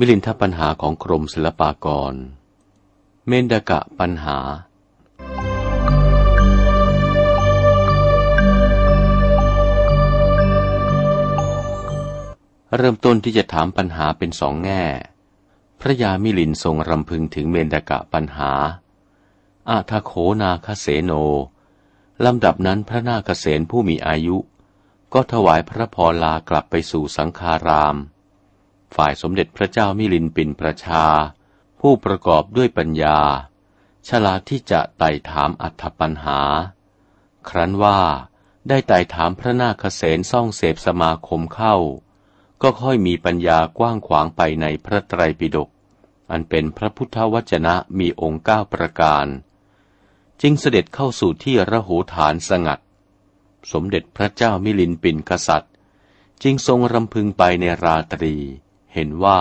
มิลินทปัญหาของกรมศิลปากร เมนดกะปัญหา เริ่มต้นที่จะถามปัญหาเป็นสองแง่ พระยามิลินทรงรำพึงถึงเมนดกะปัญหา อาทาโขนาคเสโน ลำดับนั้นพระนาคเสนผู้มีอายุ ก็ถวายพระพรลากลับไปสู่สังฆาราม ฝ่ายสมเด็จพระเจ้ามิลินปินประชา ผู้ประกอบด้วยปัญญา ฉลาดที่จะไต่ถามอัธปัญหา ครั้นว่าได้ไต่ถามพระนาคเษนซ่องเสพสมาคมเข้า ก็ค่อยมีปัญญากว้างขวางไปในพระไตรปิฎกอันเป็นพระพุทธวจนะมีองค์เก้าประการ จึงเสด็จเข้าสู่ที่ระหูฐานสงัด สมเด็จพระเจ้ามิลินปินกษัตริย์ จึงทรงรำพึงไปในราตรี เห็นว่า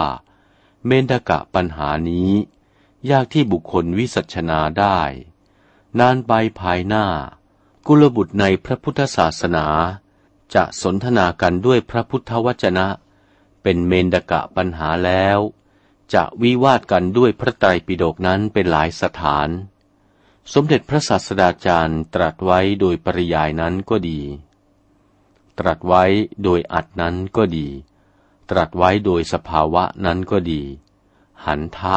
เมนดกะปัญหานี้ ยากที่บุคคลวิสัชนาได้ นานไปภายหน้า กุลบุตรในพระพุทธศาสนา จะสนทนากันด้วยพระพุทธวจนะ เป็นเมนดกะปัญหาแล้ว จะวิวาทกันด้วยพระไตรปิฎกนั้นเป็นหลายสถาน สมเด็จพระศาสดาจารย์ตรัสไว้โดยปริยายนั้นก็ดี ตรัสไว้โดยอัดนั้นก็ดี ตรัสไว้โดยสภาวะนั้นก็ดี หันทะ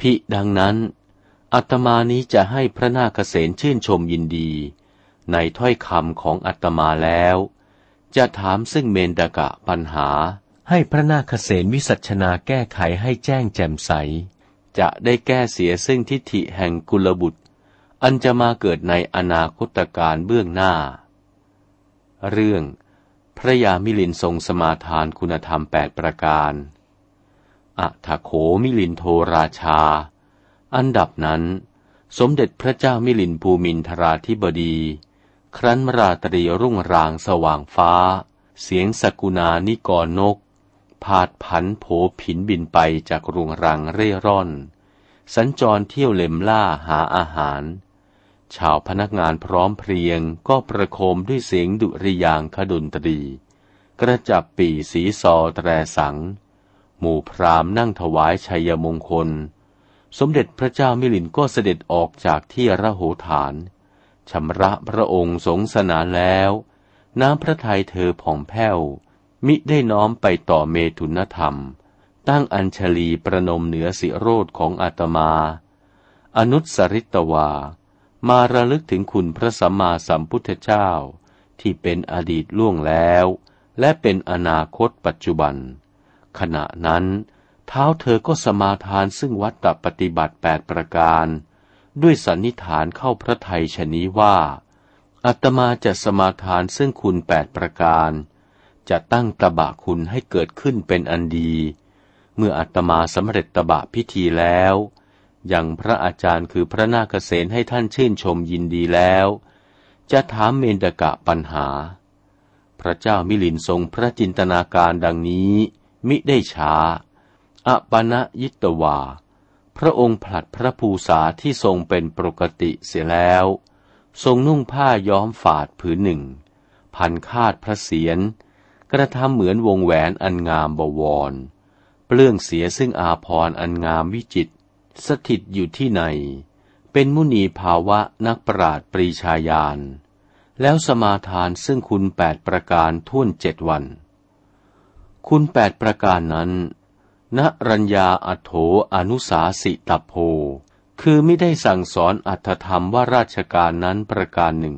พิดังนั้นอัตมานี้จะให้พระนาคเษนชื่นชมยินดี ในถ้อยคำของอัตมาแล้ว จะถามซึ่งเมนดกะปัญหา ให้พระนาคเษนวิสัชนาแก้ไขให้แจ้งแจ่มใส จะได้แก้เสียซึ่งทิฏฐิแห่งกุลบุตร อันจะมาเกิดในอนาคตการเบื้องหน้า เรื่อง พระยามิลินทรงสมาทานคุณธรรมแปดประการอัถโขมิลินโทราชา อันดับนั้น สมเด็จพระเจ้ามิลินภูมินทราธิบดี ครั้นมราตรีรุ่งรางสว่างฟ้า เสียงสกุณานิกรนกพาดพันโผผินบินไปจากรุงรังเร่ร่อน สัญจรเที่ยวเล็มล่าหาอาหาร ชาวพนักงานพร้อมเพรียงก็ประโคมด้วยเสียงดุริยางคดนตรี กระจับปีสีซอแตรสัง หมู่พรามนั่งถวายชัยมงคล สมเด็จพระเจ้ามิลินก็เสด็จออกจากที่ระโหฐานชำระพระองค์สงสนานแล้ว น้ำพระทัยเธอผ่องแผ้ว มิได้น้อมไปต่อเมตุนธรรม ตั้งอัญชลีประนมเหนือสิโรธของอาตมา อนุสริตวา มาระลึกถึงคุณพระสัมมาสัมพุทธเจ้า ที่เป็นอดีตล่วงแล้ว และเป็นอนาคตปัจจุบัน ขณะนั้น เท้าเธอก็สมาทานซึ่งวัตตปฏิบัติแปดประการ ด้วยสันนิฐานเข้าพระไทยชนี้ว่า อัตมาจะสมาทานซึ่งคุณแปดประการ จะตั้งตบะคุณให้เกิดขึ้นเป็นอันดี เมื่ออัตมาสำเร็จตบะพิธีแล้ว อย่างพระอาจารย์คือพระนาคเษนให้ท่านชื่นชมยินดีแล้ว จะถามเมนดกะปัญหา พระเจ้ามิลินทรงพระจินตนาการดังนี้ มิได้ช้าอปณะยิตวา พระองค์ผลัดพระภูษาที่ทรงเป็นปกติเสียแล้ว ทรงนุ่งผ้าย้อมฝาดผืนหนึ่ง พันคาดพระเศียรกระทำเหมือนวงแหวนอันงามบวร เปลื้องเสียซึ่งอาพรอันงามวิจิต สถิตอยู่ที่ไหน เป็นมุนีภาวะนักปราดปรีชาญาณ แล้วสมาทานซึ่งคุณแปดประการทุ่นเจ็ดวัน คุณแปดประการนั้นณรัญญาอัโถอนุสาสิตโพ คือไม่ได้สั่งสอนอัตธรรมว่าราชการนั้นประการหนึ่ง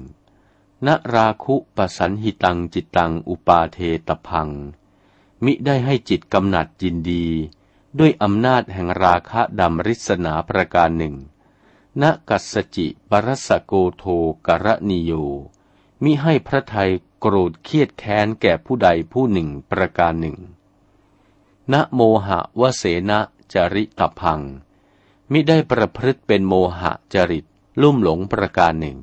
ณราคุปสันหิตังจิตตังอุปาเทตพัง มิได้ให้จิตกำหนัดยินดี ด้วยอำนาจแห่งราคะดำริศนาประการหนึ่งณกัสจิปรสโกโทกรณิโย มิให้พระไทยโกรธเครียดแค้นแก่ผู้ใดผู้หนึ่งประการหนึ่ง ณโมหะวเสนะจริตพัง มิได้ประพฤติเป็นโมหะจริตลุ่มหลงประการหนึ่ง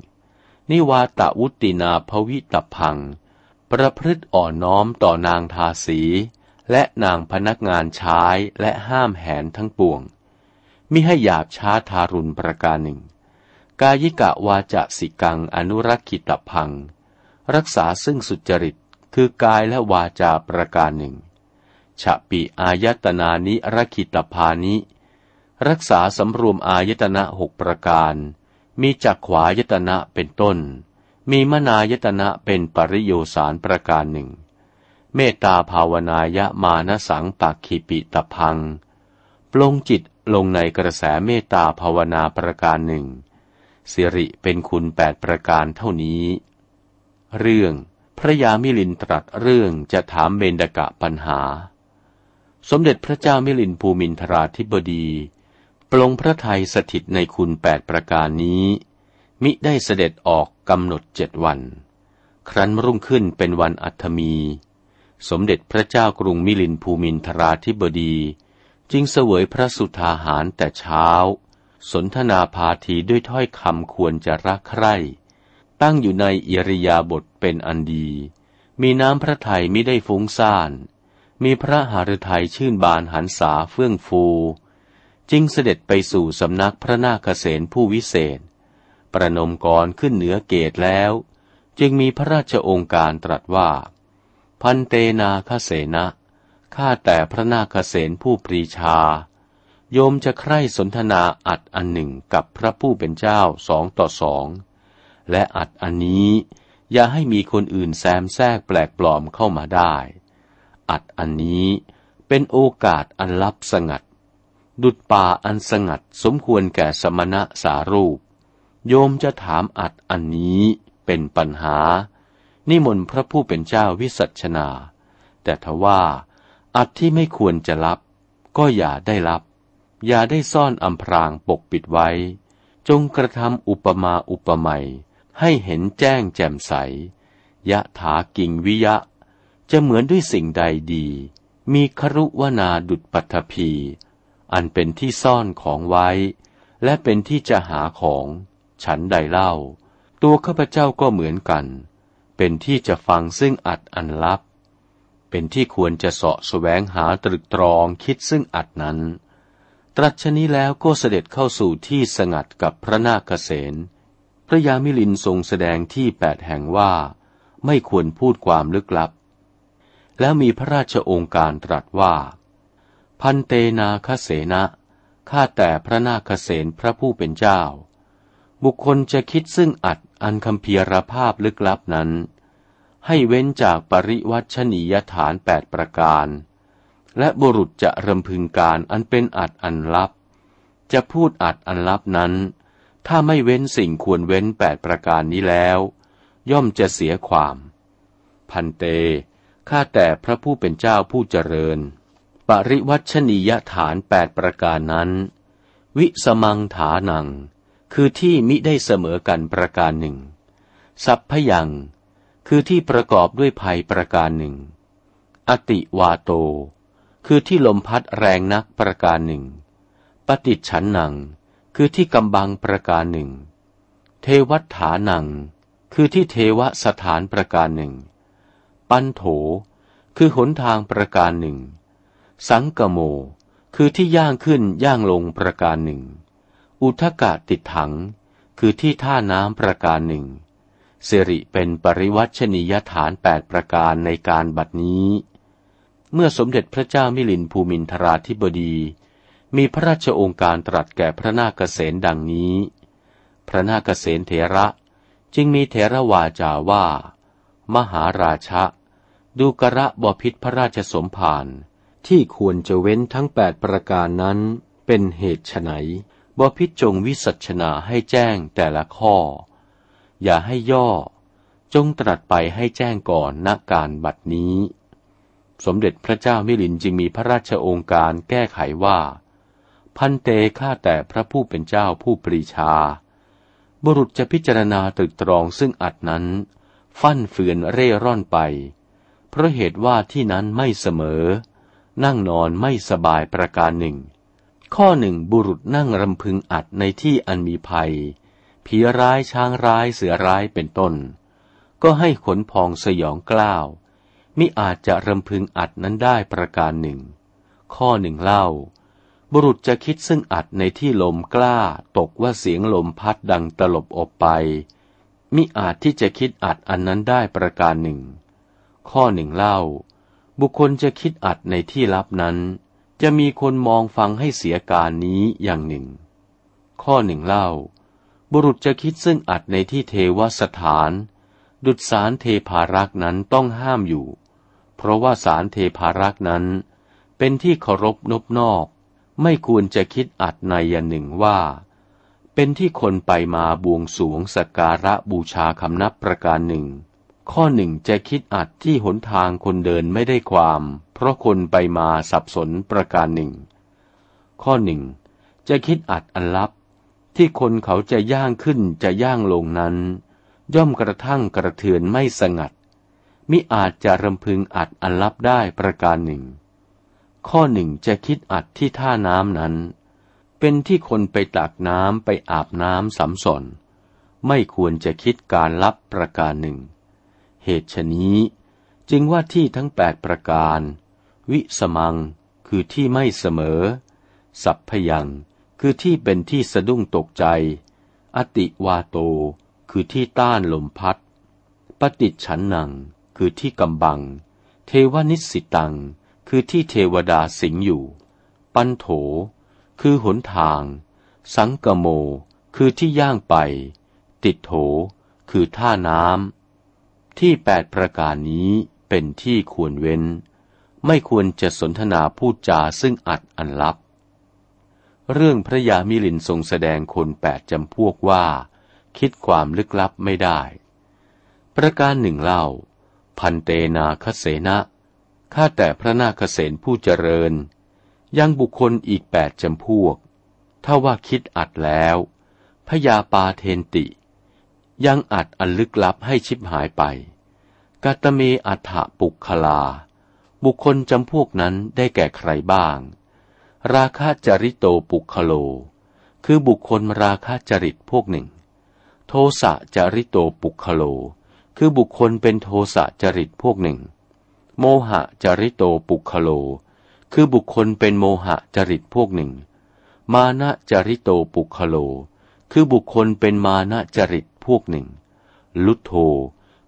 นิวาตวุตินาภวิตพัง ประพฤติอ่อนน้อมต่อนางทาสี และนางพนักงานใช้และห้ามแหนทั้งปวง มิให้หยาบช้าทารุณประการหนึ่ง กายิกะวาจะสิกังอนุรักขิตพัง รักษาซึ่งสุจริตคือกายและวาจาประการหนึ่งฉะปิอายตนานิรคิตภานิ รักษาสำรวมอายตนะหกประการ มีจักขวายตนะเป็นต้น มีมนายตนะเป็นปริโยสารประการหนึ่ง เมตตาภาวนายะมานสังปักขิปิตพัง ปลงจิตลงในกระแสเมตตาภาวนาประการหนึ่ง สิริเป็นคุณแปดประการเท่านี้ เรื่องพระยามิลินตรัสเรื่องจะถามเบญดกะปัญหา สมเด็จพระเจ้ามิลินภูมินทราธิบดี ปลงพระทัยสถิตในคุณแปดประการนี้ มิได้เสด็จออกกำหนดเจ็ดวัน ครั้นรุ่งขึ้นเป็นวันอัฐมี สมเด็จพระเจ้ากรุงมิลินภูมินทราธิบดี จึงเสวยพระสุธาหารแต่เช้า สนทนาพาทีด้วยถ้อยคำควรจะรักใคร่ ตั้งอยู่ในอิริยาบถเป็นอันดี มีน้ำพระทัยมิได้ฟุ้งซ่าน มีพระหฤทัยชื่นบานหันษาเฟื่องฟู จึงเสด็จไปสู่สำนักพระนาคเษนผู้วิเศษ ประนมกรขึ้นเหนือเกตแล้ว จึงมีพระราชองค์การตรัสว่า พันเตนาคเสนะข้าแต่พระนาคเษนผู้ปรีชา โยมจะใคร่สนทนาอัดอันหนึ่งกับพระผู้เป็นเจ้าสองต่อสอง และอัดอันนี้ อย่าให้มีคนอื่นแซมแทรกแปลกปลอมเข้ามาได้ อัดอันนี้เป็นโอกาสอันลับสงัด ดุดป่าอันสงัดสมควรแก่สมณะสารูป โยมจะถามอัดอันนี้เป็นปัญหา นิมนต์พระผู้เป็นเจ้าวิสัชนา แต่ทว่าอัดที่ไม่ควรจะรับ ก็อย่าได้รับ อย่าได้ซ่อนอำพรางปกปิดไว้ จงกระทำอุปมาอุปไมยให้เห็นแจ้งแจ่มใส ยะถากิ่งวิยะ จะเหมือนด้วยสิ่งใดดี มีครุวนาดุดปัทภี อันเป็นที่ซ่อนของไว้ และเป็นที่จะหาของ ฉันใดเล่า ตัวข้าพเจ้าก็เหมือนกัน เป็นที่จะฟังซึ่งอัดอันลับ เป็นที่ควรจะเสาะแสวงหาตรึกตรองคิดซึ่งอัดนั้น ตรัชนี้แล้วก็เสด็จเข้าสู่ที่สงัดกับพระนาคเษนพระยามิลินทรงแสดงที่แปดแห่งว่า ไม่ควรพูดความลึกลับ แล้วมีพระราชองค์การตรัสว่า พันเตนาคเสนะข้าแต่พระนาคเสนพระผู้เป็นเจ้า บุคคลจะคิดซึ่งอัดอันคำเพียรภาพลึกลับนั้น ให้เว้นจากปริวัชนียฐานแปดประการ และบุรุษจะรำพึงการอันเป็นอัดอันลับ จะพูดอัดอันลับนั้น ถ้าไม่เว้นสิ่งควรเว้นแปดประการนี้แล้ว ย่อมจะเสียความ พันเต ข้าแต่พระผู้เป็นเจ้าผู้เจริญ ปริวัชนียฐานแปดประการนั้น วิสมังฐานัง คือที่มิได้เสมอกันประการหนึ่ง สัพพยัง คือที่ประกอบด้วยภัยประการหนึ่ง อติวาโต คือที่ลมพัดแรงนักประการหนึ่ง ปฏิฉันนัง คือที่กำบังประการหนึ่ง เทวัฏฐานัง คือที่เทวสถานประการหนึ่ง ปันโถ คือหนทางประการหนึ่ง สังกโม คือที่ย่างขึ้นย่างลงประการหนึ่ง อุทกะติดถัง คือที่ท่าน้ำประการหนึ่งสิริเป็นปริวัชนียฐานแปดประการในการบัดนี้ เมื่อสมเด็จพระเจ้ามิลินภูมินทราธิบดี มีพระราชองค์การตรัสแก่พระนาคเษนดังนี้ พระนาคเษนเถระจึงมีเถระวาจาว่า มหาราชะ ดูกระบพิษพระราชสมภารที่ควรจะเว้นทั้งแปดประการนั้นเป็นเหตุไฉน บพิจงวิสัชนาให้แจ้งแต่ละข้อ อย่าให้ย่อ จงตรัสไปให้แจ้งก่อนณการบัดนี้ สมเด็จพระเจ้ามิลินจึงมีพระราชองค์การแก้ไขว่า พันเตฆ่าแต่พระผู้เป็นเจ้าผู้ปรีชา บุรุษจะพิจารณาตรึกตรองซึ่งอัดนั้น ฟั่นเฟือนเร่ร่อนไป เพราะเหตุว่าที่นั้นไม่เสมอ นั่งนอนไม่สบายประการหนึ่ง ข้อหนึ่งบุรุษนั่งรำพึงอัดในที่อันมีภัย ผีร้ายช้างร้ายเสือร้ายเป็นต้น ก็ให้ขนพองสยองกล้าวมิอาจจะรำพึงอัดนั้นได้ประการหนึ่ง ข้อหนึ่งเล่า บุรุษจะคิดซึ่งอัดในที่ลมกล้าตกว่าเสียงลมพัดดังตลบอบไป มิอาจที่จะคิดอัดอันนั้นได้ประการหนึ่ง ข้อหนึ่งเล่า บุคคลจะคิดอัดในที่ลับนั้น จะมีคนมองฟังให้เสียการนี้อย่างหนึ่ง ข้อหนึ่งเล่า บุรุษจะคิดซึ่งอัดในที่เทวสถาน ดุจสารเทพารักษ์นั้นต้องห้ามอยู่ เพราะว่าสารเทพารักษ์นั้น เป็นที่เคารพนบนอก ไม่ควรจะคิดอัดในอย่างหนึ่งว่า เป็นที่คนไปมาบวงสวงสักการะบูชาคำนับประการหนึ่ง ข้อหนึ่งจะคิดอัดที่หนทางคนเดินไม่ได้ความ เพราะคนไปมาสับสนประการหนึ่ง ข้อหนึ่งจะคิดอัดอันลับ ที่คนเขาจะย่างขึ้นจะย่างลงนั้น ย่อมกระทั่งกระเทือนไม่สงัด มิอาจจะรำพึงอัดอันลับได้ประการหนึ่ง ข้อหนึ่งจะคิดอัดที่ท่าน้ำนั้น เป็นที่คนไปตักน้ำไปอาบน้ำสำสนไม่ควรจะคิดการลับประการหนึ่ง เหตุฉนี้ จึงว่าที่ทั้งแปดประการ วิสมังคือที่ไม่เสมอ สัพพยังคือที่เป็นที่สะดุ้งตกใจ อติวาโต คือที่ต้านลมพัด ปฏิฉันนัง คือที่กำบัง เทวนิสิตัง คือที่เทวดาสิงอยู่ ปันโถ คือหนทาง สังกโม คือที่ย่างไป ติดโถ คือท่าน้ำ ที่แปดประการนี้เป็นที่ควรเว้น ไม่ควรจะสนทนาพูดจาซึ่งอัดอันลับ เรื่องพระยามิลินทรงแสดงคนแปดจำพวกว่า คิดความลึกลับไม่ได้ ประการหนึ่งเล่า พันเตนาคเสนะข้าแต่พระนาคเสนผู้เจริญ ยังบุคคลอีกแปดจำพวก ถ้าว่าคิดอัดแล้วพยาปาเทนติ ยังอัดอันลึกลับให้ชิบหายไปกาตเมอัฏฐปุคลา บุคคลจำพวกนั้นได้แก่ใครบ้าง ราคาจริโตปุคโล คือบุคคลราคาจริตพวกหนึ่ง โทสะจริโตปุคโล คือบุคคลเป็นโทสะจริตพวกหนึ่ง โมหะจริโตปุคโล คือบุคคลเป็นโมหะจริตพวกหนึ่ง มานะจริโตปุคโล คือบุคคลเป็นมานะจริต พวกหนึ่ง ลุโท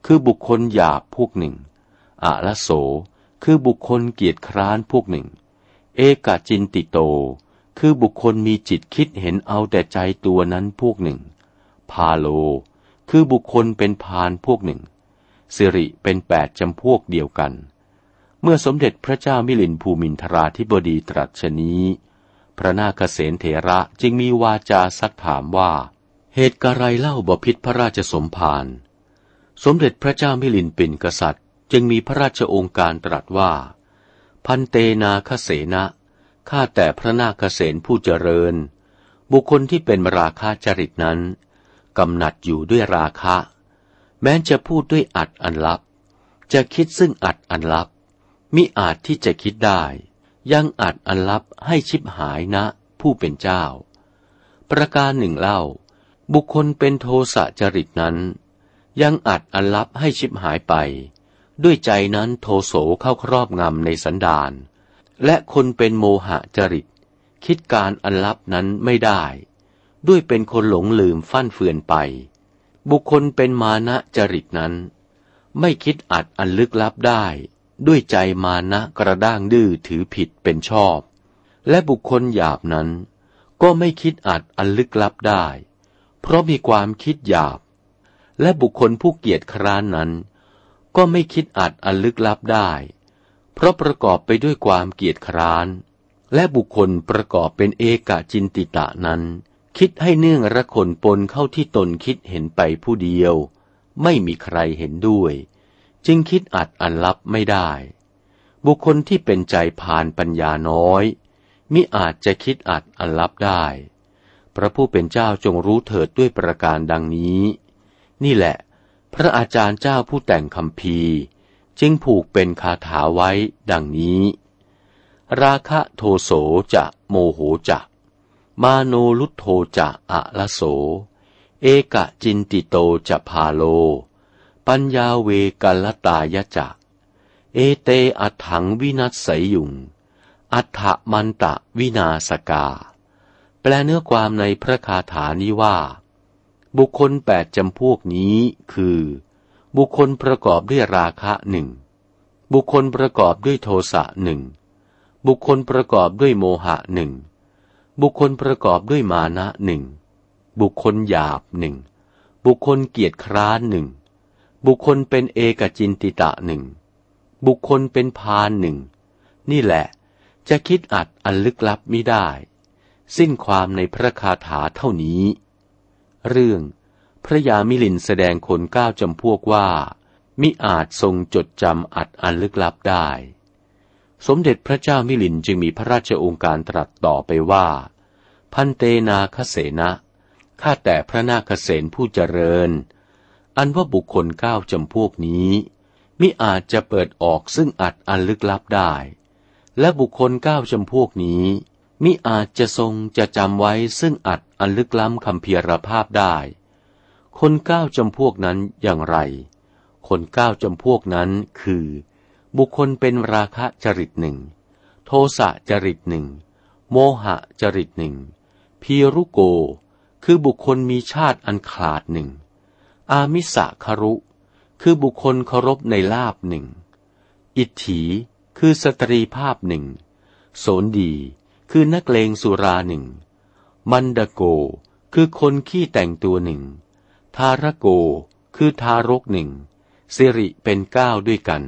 คือบุคคลหยาบพวกหนึ่งอะละโส คือบุคคลเกียจคร้านพวกหนึ่ง เอกาจินติโต คือบุคคลมีจิตคิดเห็นเอาแต่ใจตัวนั้นพวกหนึ่ง พาโล คือบุคคลเป็นพานพวกหนึ่ง สิริเป็นแปดจำพวกเดียวกัน เมื่อสมเด็จพระเจ้ามิลินภูมินทราธิบดีตรัสชนี้ พระนาคเษนเถระจึงมีวาจาซักถามว่า เหตุกะไรเล่าบพิษพระราชสมภาร สมเด็จพระเจ้ามิลินเป็นกษัตริย์ จึงมีพระราชองค์การตรัสว่า พันเตนาคเสนะข้าแต่พระนาคเสนผู้เจริญ บุคคลที่เป็นราคาจริตนั้นกำหนัดอยู่ด้วยราคะ แม้จะพูดด้วยอัดอันลับ จะคิดซึ่งอัดอันลับ มิอาจที่จะคิดได้ ยังอัดอันลับให้ชิบหายนะ ผู้เป็นเจ้า ประการหนึ่งเล่า บุคคลเป็นโทสะจริตนั้น ยังอัดอันลับให้ชิบหายไป ด้วยใจนั้นโทโสเข้าครอบงำในสันดาน และคนเป็นโมหะจริต คิดการอันลับนั้นไม่ได้ ด้วยเป็นคนหลงลืมฟั่นเฟือนไป บุคคลเป็นมานะจริตนั้น ไม่คิดอัดอันลึกลับได้ ด้วยใจมานะกระด้างดื้อถือผิดเป็นชอบ และบุคคลหยาบนั้น ก็ไม่คิดอัดอันลึกลับได้ เพราะมีความคิดหยาบ และบุคคลผู้เกียจคร้านนั้น ก็ไม่คิดอัดอันลึกลับได้ เพราะประกอบไปด้วยความเกียจคร้าน และบุคคลประกอบเป็นเอกจินติตะนั้น คิดให้เนื่องระคนปนเข้าที่ตนคิดเห็นไปผู้เดียว ไม่มีใครเห็นด้วย จึงคิดอัดอันลับไม่ได้ บุคคลที่เป็นใจผ่านปัญญาน้อยมิอาจจะคิดอัดอันลับได้ พระผู้เป็นเจ้าจงรู้เถิดด้วยประการดังนี้ นี่แหละ พระอาจารย์เจ้าผู้แต่งคำพีจึงผูกเป็นคาถาไว้ดังนี้ ราคะโทโสจะโมโหจะมาโนลุโทจะอะละโส เอกะจินติโตจะพาโล ปัญญาเวกัลตายะจะ เอเตอัถังวินัสสยุง อัฏฐมันตะวินาสกา แปลเนื้อความในพระคาถานี้ว่า บุคคลแปดจำพวกนี้คือ บุคคลประกอบด้วยราคะหนึ่งบุคคลประกอบด้วยโทสะหนึ่งบุคคลประกอบด้วยโมหะหนึ่งบุคคลประกอบด้วยมานะหนึ่งบุคคลหยาบหนึ่งบุคคลเกียจคร้านหนึ่งบุคคลเป็นเอกจินติตะหนึ่งบุคคลเป็นพานหนึ่งนี่แหละ จะคิดอัดอันลึกลับไม่ได้ สิ้นความในพระคาถาเท่านี้ เรื่องพระยามิลินแสดงคนก้าวจำพวกว่า มิอาจทรงจดจำอัดอันลึกลับได้ สมเด็จพระเจ้ามิลินจึงมีพระราชองค์การตรัสต่อไปว่า พันเตนาคเสนะข้าแต่พระนาคเสนผู้เจริญ อันว่าบุคคลก้าวจำพวกนี้ มิอาจจะเปิดออกซึ่งอัดอันลึกลับได้ และบุคคลก้าวจำพวกนี้ มิอาจจะทรงจะจำไว้ซึ่งอัดอันลึกล้ำคำเพียรภาพได้ คนเก้าจำพวกนั้นอย่างไร คนเก้าจำพวกนั้นคือ บุคคลเป็นราคะจริตหนึ่ง โทสะจริตหนึ่ง โมหะจริตหนึ่ง พีรุโก คือบุคคลมีชาติอันขาดหนึ่ง อามิสะคารุ คือบุคคลเคารพในลาบหนึ่ง อิทถี คือสตรีภาพหนึ่ง โสนดี คือนักเลงสุราหนึ่ง มันดโก คือคนขี้แต่งตัวหนึ่ง ทารโก คือทารกหนึ่ง สิริเป็นเก้าด้วยกัน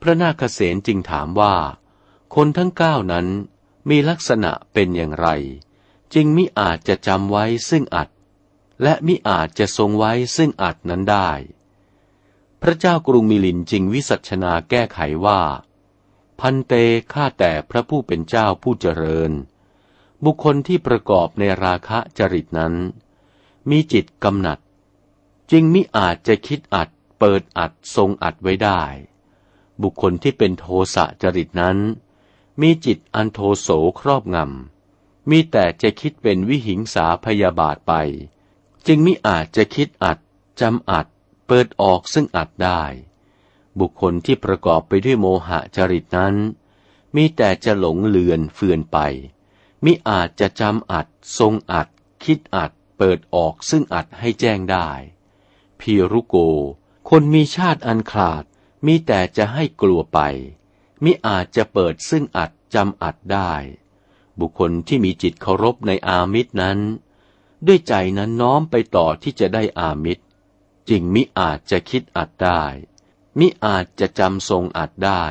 พระนาคเษนจึงถามว่า คนทั้งเก้านั้นมีลักษณะเป็นอย่างไร จึงมิอาจจะจำไว้ซึ่งอัด และมิอาจจะทรงไว้ซึ่งอัดนั้นได้ พระเจ้ากรุงมิลินจึงวิสัชนาแก้ไขว่า พันเตข้าแต่พระผู้เป็นเจ้าผู้เจริญ บุคคลที่ประกอบในราคะจริตนั้น มีจิตกำหนัด จึงมิอาจจะคิดอัด เปิดอัดทรงอัดไว้ได้ บุคคลที่เป็นโทสะจริตนั้น มีจิตอันโทโสครอบงำ มีแต่จะคิดเป็นวิหิงสาพยาบาทไป จึงมิอาจจะคิดอัดจำอัด เปิดออกซึ่งอัดได้ บุคคลที่ประกอบไปด้วยโมหะจริตนั้น มีแต่จะหลงเลือนเฟือนไป มิอาจจะจำอัด ทรงอัด คิดอัด เปิดออกซึ่งอัดให้แจ้งได้ พีรุโก คนมีชาติอันขาด มีแต่จะให้กลัวไป มิอาจจะเปิดซึ่งอัดจำอัดได้ บุคคลที่มีจิตเคารพในอามิตรนั้น ด้วยใจนั้นน้อมไปต่อที่จะได้อามิตร จึงมิอาจจะคิดอัดได้ มิอาจจะจำทรงอัดได้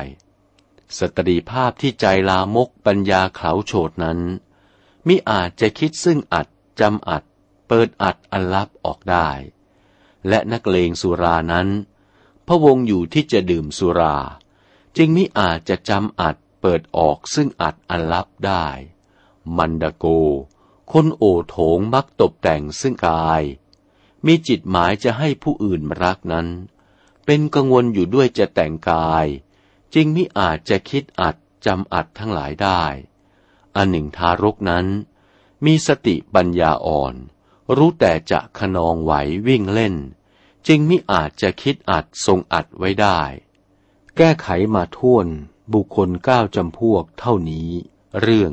สตรีภาพที่ใจลามกปัญญาเขาโฉดนั้น มิอาจจะคิดซึ่งอัดจำอัด เปิดอัดอันลับออกได้ และนักเลงสุรานั้น พระวงอยู่ที่จะดื่มสุรา จึงมิอาจจะจำอัดเปิดออกซึ่งอัดอันลับได้ มันดโก คนโอโถงมักตกแต่งซึ่งกาย มีจิตหมายจะให้ผู้อื่นรักนั้น เป็นกังวลอยู่ด้วยจะแต่งกาย จึงมิอาจจะคิดอัดจำอัดทั้งหลายได้ อันหนึ่งทารกนั้น มีสติปัญญาอ่อน รู้แต่จะขนองไหววิ่งเล่น จึงมิอาจจะคิดอัดทรงอัดไว้ได้ แก้ไขมาท่วนบุคคลเก้าจำพวกเท่านี้ เรื่อง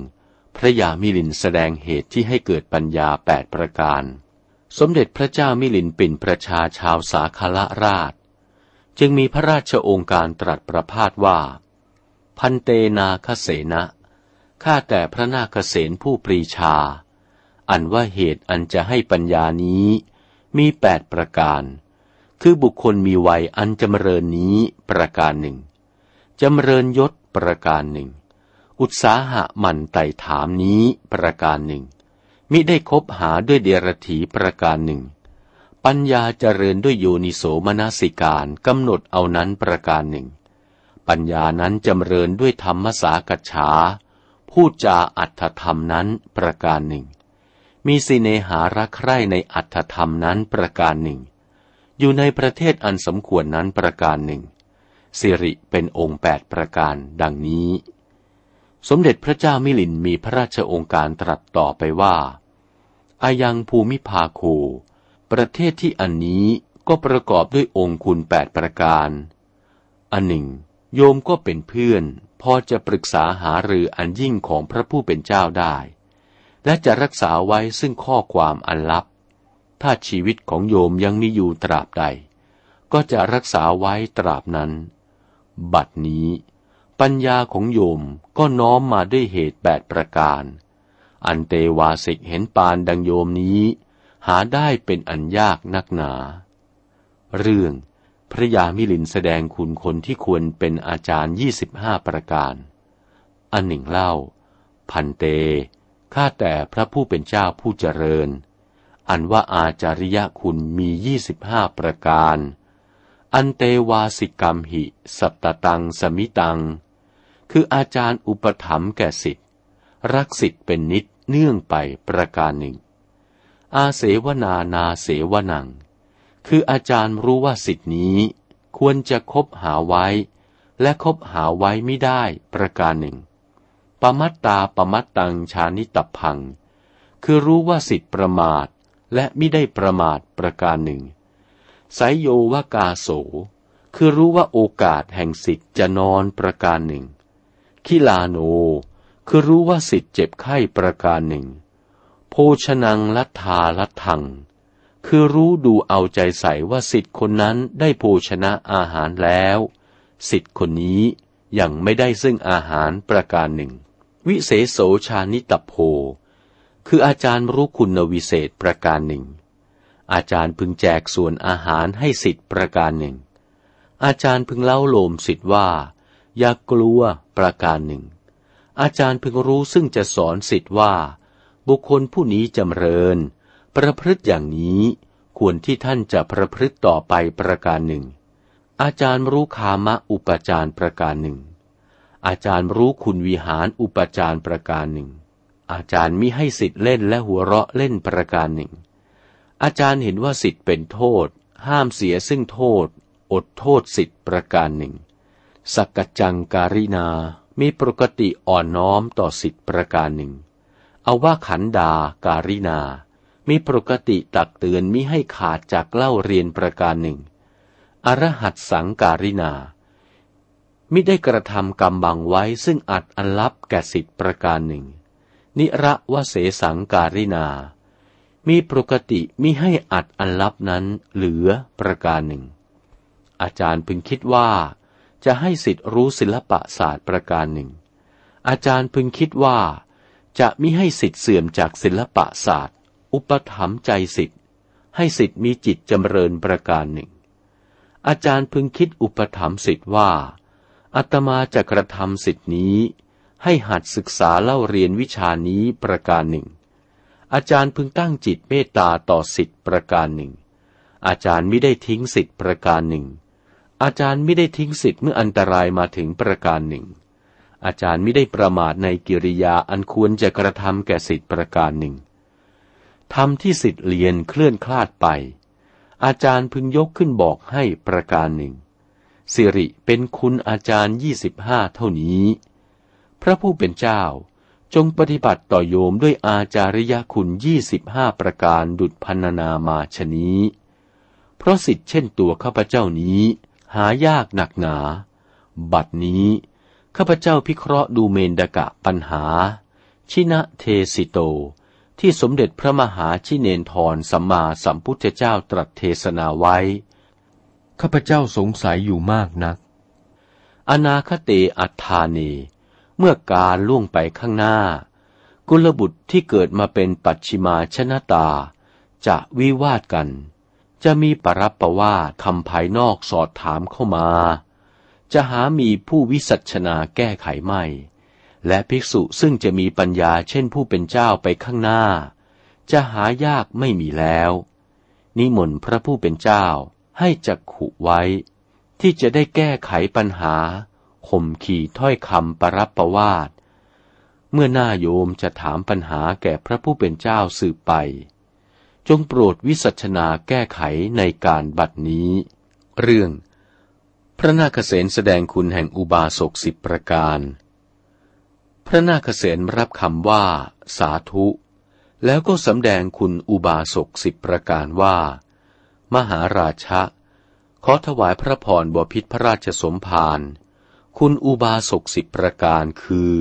พระยามิลินแสดงเหตุที่ให้เกิดปัญญาแปดประการ สมเด็จพระเจ้ามิลินปินประชาชาวสาคละราช จึงมีพระราชองค์การตรัสประพาสว่า พันเตนาคเสนะข้าแต่พระนาคเสนผู้ปรีชา อันว่าเหตุอันจะให้ปัญญานี้มีแปดประการ คือบุคคลมีวัยอันจำเริญนี้ประการหนึ่งจำเริญยศประการหนึ่ง อุตสาหะหมั่นไต่ถามนี้ประการหนึ่ง มิได้คบหาด้วยเดรถีประการหนึ่ง ปัญญาเจริญด้วยโยนิโสมนสิการกำหนดเอานั้นประการหนึ่ง ปัญญานั้นจำเริญด้วยธรรมสากัจฉาพูดจาอัตถธรรมนั้นประการหนึ่ง มีสิเนหารักใคร่ในอัตธรรมนั้นประการหนึ่ง อยู่ในประเทศอันสมควรนั้นประการหนึ่ง สิริเป็นองค์แปดประการดังนี้ สมเด็จพระเจ้ามิลินมีพระราชองค์การตรัสต่อไปว่าอายังภูมิภาโค ประเทศที่อันนี้ก็ประกอบด้วยองค์คุณแปดประการ อันหนึ่ง โยมก็เป็นเพื่อน พอจะปรึกษาหารืออันยิ่งของพระผู้เป็นเจ้าได้ และจะรักษาไว้ซึ่งข้อความอันลับ ถ้าชีวิตของโยมยังมีอยู่ตราบใด ก็จะรักษาไว้ตราบนั้น บัดนี้ ปัญญาของโยมก็น้อมมาด้วยเหตุแปดประการ อันเตวาสิกเห็นปานดังโยมนี้ หาได้เป็นอันยากนักหนา เรื่องพระยามิลินแสดงคุณคนที่ควรเป็นอาจารย์ยี่สิบห้าประการ อันหนึ่งเล่า พันเต ข้าแต่พระผู้เป็นเจ้าผู้เจริญ อันว่าอาจาริยคุณมียี่สิบห้าประการ อันเตวาสิกรรมหิ สัตตตังสมิตัง คืออาจารย์อุปถัมภ์แก่สิทธิ์รักสิทธิ์เป็นนิดเนื่องไปประการหนึ่ง อาเสวนานาเสวนัง คืออาจารย์รู้ว่าสิทธินี้ ควรจะคบหาไว้ และคบหาไว้ไม่ได้ประการหนึ่ง ปมัตตาปมัตตังชานิตพัง คือรู้ว่าสิทธิประมาทและไม่ได้ประมาทประการหนึ่ง ไสยโยวากาโส คือรู้ว่าโอกาสแห่งสิทธิจะนอนประการหนึ่ง คิลาโน คือรู้ว่าสิทธิเจ็บไข้ประการหนึ่ง โภชนังลัทธาลัทธัง คือรู้ดูเอาใจใส่ว่าสิทธิ์คนนั้นได้โภชนะอาหารแล้ว สิทธิ์คนนี้ยังไม่ได้ซึ่งอาหารประการหนึ่ง วิเศษโสชานิตโพ คืออาจารย์รู้คุณวิเศษประการหนึ่ง อาจารย์พึงแจกส่วนอาหารให้สิทธิ์ประการหนึ่ง อาจารย์พึงเล่าโลมสิทธิ์ว่า อย่ากกลัวประการหนึ่ง อาจารย์พึงรู้ซึ่งจะสอนสิทธิ์ว่า บุคคลผู้นี้จำเริญ ประพฤติอย่างนี้ควรที่ท่านจะประพฤติต่อไปประการหนึ่ง อาจารย์รู้คามะอุปจารประการหนึ่ง อาจารย์รู้คุณวิหารอุปจารประการหนึ่ง อาจารย์มิให้สิทธิ์เล่นและหัวเราะเล่นประการหนึ่ง อาจารย์เห็นว่าสิทธิ์เป็นโทษ ห้ามเสียซึ่งโทษ อดโทษสิทธิ์ประการหนึ่ง สักจังการินามีปกติอ่อนน้อมต่อสิทธิ์ประการหนึ่ง เอาว่าขันดาการินา มีปกติตักเตือนมิให้ขาดจากเล่าเรียนประการหนึ่ง อรหัตสังการินา มิได้กระทำกรรมบังไว้ซึ่งอัดอันลับแก่สิทธิประการหนึ่ง นิระวเสสังการินา มีปกติมิให้อัดอันลับนั้นเหลือประการหนึ่ง อาจารย์พึงคิดว่า จะให้สิทธิรู้ศิลปะศาสตร์ประการหนึ่ง อาจารย์พึงคิดว่า จะมิให้สิทธิเสื่อมจากศิลปะศาสตร์ อุปถัมภ์ใจสิทธิ์ ให้สิทธิ์มีจิตจำเริญประการหนึ่ง อาจารย์พึงคิดอุปถัมภ์สิทธิ์ว่าอาตมาจะกระทำสิทธินี้ ให้หัดศึกษาเล่าเรียนวิชานี้ประการหนึ่ง อาจารย์พึงตั้งจิตเมตตาต่อสิทธิ์ประการหนึ่ง อาจารย์ไม่ได้ทิ้งสิทธิ์ประการหนึ่ง อาจารย์ไม่ได้ทิ้งสิทธิ์เมื่ออันตรายมาถึงประการหนึ่ง อาจารย์ไม่ได้ประมาทในกิริยาอันควรจะกระทำแก่สิทธิประการหนึ่งทำที่สิทธิเรียนเคลื่อนคลาดไป อาจารย์พึงยกขึ้นบอกให้ประการหนึ่ง สิริเป็นคุณอาจารย์ยี่สิบห้าเท่านี้ พระผู้เป็นเจ้าจงปฏิบัติต่อโยมด้วยอาจาริยคุณยี่สิบห้าประการดุจพันนามาชนี้ เพราะสิทธิ์เช่นตัวข้าพเจ้านี้ หายากหนักหนา บัดนี้ ข้าพเจ้าพิเคราะห์ดูเมนดกะปัญหา ชินะเทสิโต ที่สมเด็จพระมหาชิเนนทรสัมมาสัมพุทธเจ้าตรัสเทศนาไว้ ข้าพเจ้าสงสัยอยู่มากนัก อนาคเตอัฏฐานี เมื่อการล่วงไปข้างหน้า กุลบุตรที่เกิดมาเป็นปัจฉิมาชนะตา จะวิวาทกัน จะมีปรับประว่าคำภายนอกสอดถามเข้ามา จะหามีผู้วิสัชนาแก้ไขไม่ และภิกษุซึ่งจะมีปัญญาเช่นผู้เป็นเจ้าไปข้างหน้า จะหายากไม่มีแล้ว นิมนต์พระผู้เป็นเจ้าให้จักขุไว้ ที่จะได้แก้ไขปัญหาข่มขี่ถ้อยคำปรับประวาดเมื่อหน้าโยมจะถามปัญหาแก่พระผู้เป็นเจ้าสืบไป จงโปรดวิสัชนาแก้ไขในการบัดนี้ เรื่อง พระนาคเษนแสดงคุณแห่งอุบาสกสิบประการ พระนาคเษนรับคำว่า สาธุ แล้วก็สำแดงคุณอุบาสกสิบประการว่า มหาราชะ ขอถวายพระพรบพิษพระราชสมภารคุณอุบาสกสิบประการคือ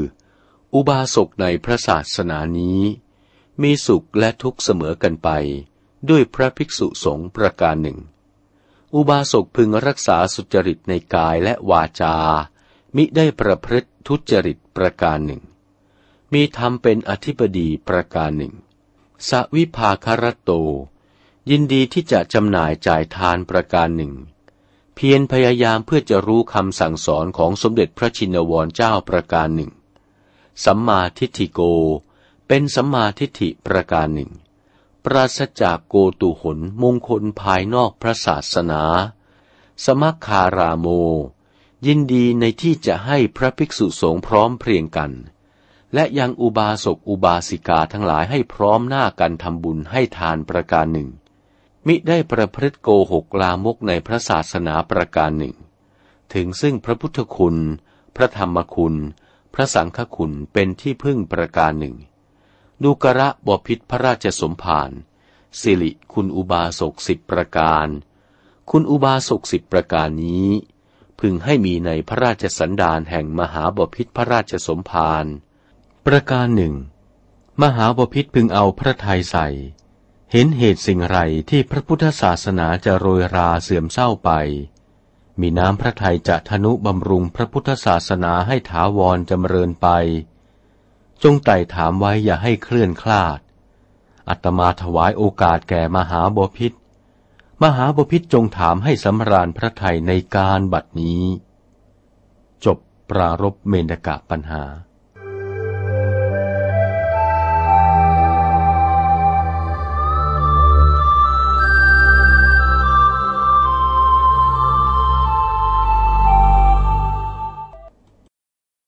อุบาสกในพระศาสนานี้ มีสุขและทุกข์เสมอกันไป ด้วยพระภิกษุสงฆ์ประการหนึ่ง อุบาสกพึงรักษาสุจริตในกายและวาจา มิได้ประพฤติทุจริตประการหนึ่ง มีธรรมเป็นอธิบดีประการหนึ่ง สวิภาคารโต ยินดีที่จะจำหน่ายจ่ายทานประการหนึ่ง เพียรพยายามเพื่อจะรู้คำสั่งสอนของสมเด็จพระชินวรเจ้าประการหนึ่ง สัมมาทิฏฐิโก เป็นสัมมาทิฏฐิประการหนึ่ง ปราศจากโกตุหนมงคลภายนอกพระศาสนา สมัคคาราโม ยินดีในที่จะให้พระภิกษุสงฆ์พร้อมเพรียงกัน และยังอุบาสกอุบาสิกาทั้งหลายให้พร้อมหน้ากันทำบุญให้ทานประการหนึ่ง มิได้ประพฤติโกหกลามกในพระศาสนาประการหนึ่ง ถึงซึ่งพระพุทธคุณ พระธรรมคุณ พระสังฆคุณเป็นที่พึ่งประการหนึ่ง ดูกระบพิษพระราชสมภารสิริคุณอุบาสกสิบประการ คุณอุบาสกสิบประการนี้ พึงให้มีในพระราชสันดานแห่งมหาบพิษพระราชสมภารประการหนึ่ง มหาบพิษพึงเอาพระทัยใส่ เห็นเหตุสิ่งไรที่พระพุทธศาสนาจะโรยราเสื่อมเศร้าไป มีน้ำพระทัยจะทนุบำรุงพระพุทธศาสนาให้ถาวรจำเริญไป จงไต่ถามไว้อย่าให้เคลื่อนคลาด อัตมาถวายโอกาสแก่มหาบพิษ มหาบพิษจงถามให้สำราญพระไทยในการบัดนี้ จบปรารบเมนกะปัญหา